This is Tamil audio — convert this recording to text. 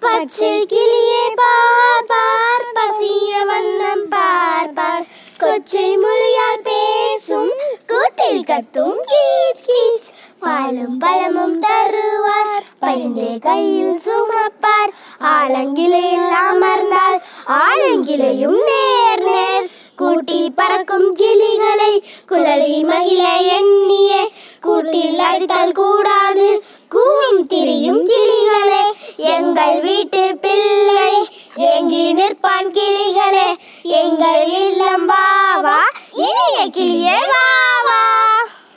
பச்சை கிளியே பார் பார் பசிய வண்ணம் பார் பார். கொச்சை மொழியால் பேசும் கூட்டில் கத்தும் கீச் கீச். பாலும் பழமும் தருவார் பரிந்தே கையில் சுமப்பார். ஆலங்கிளையில் அமர்ந்தால் ஆலங்கிளையும் நேர் நேர். கூட்டி பறக்கும் கிளிகளை குழலி மகிழ எண்ணிய. கூட்டில் அடித்தால் கூடாது எங்கள் வீட்டு பிள்ளை. எங்கி நிற்பான் கிளிகளே. எங்கள் இல்லம் இனிய கிளியே வா.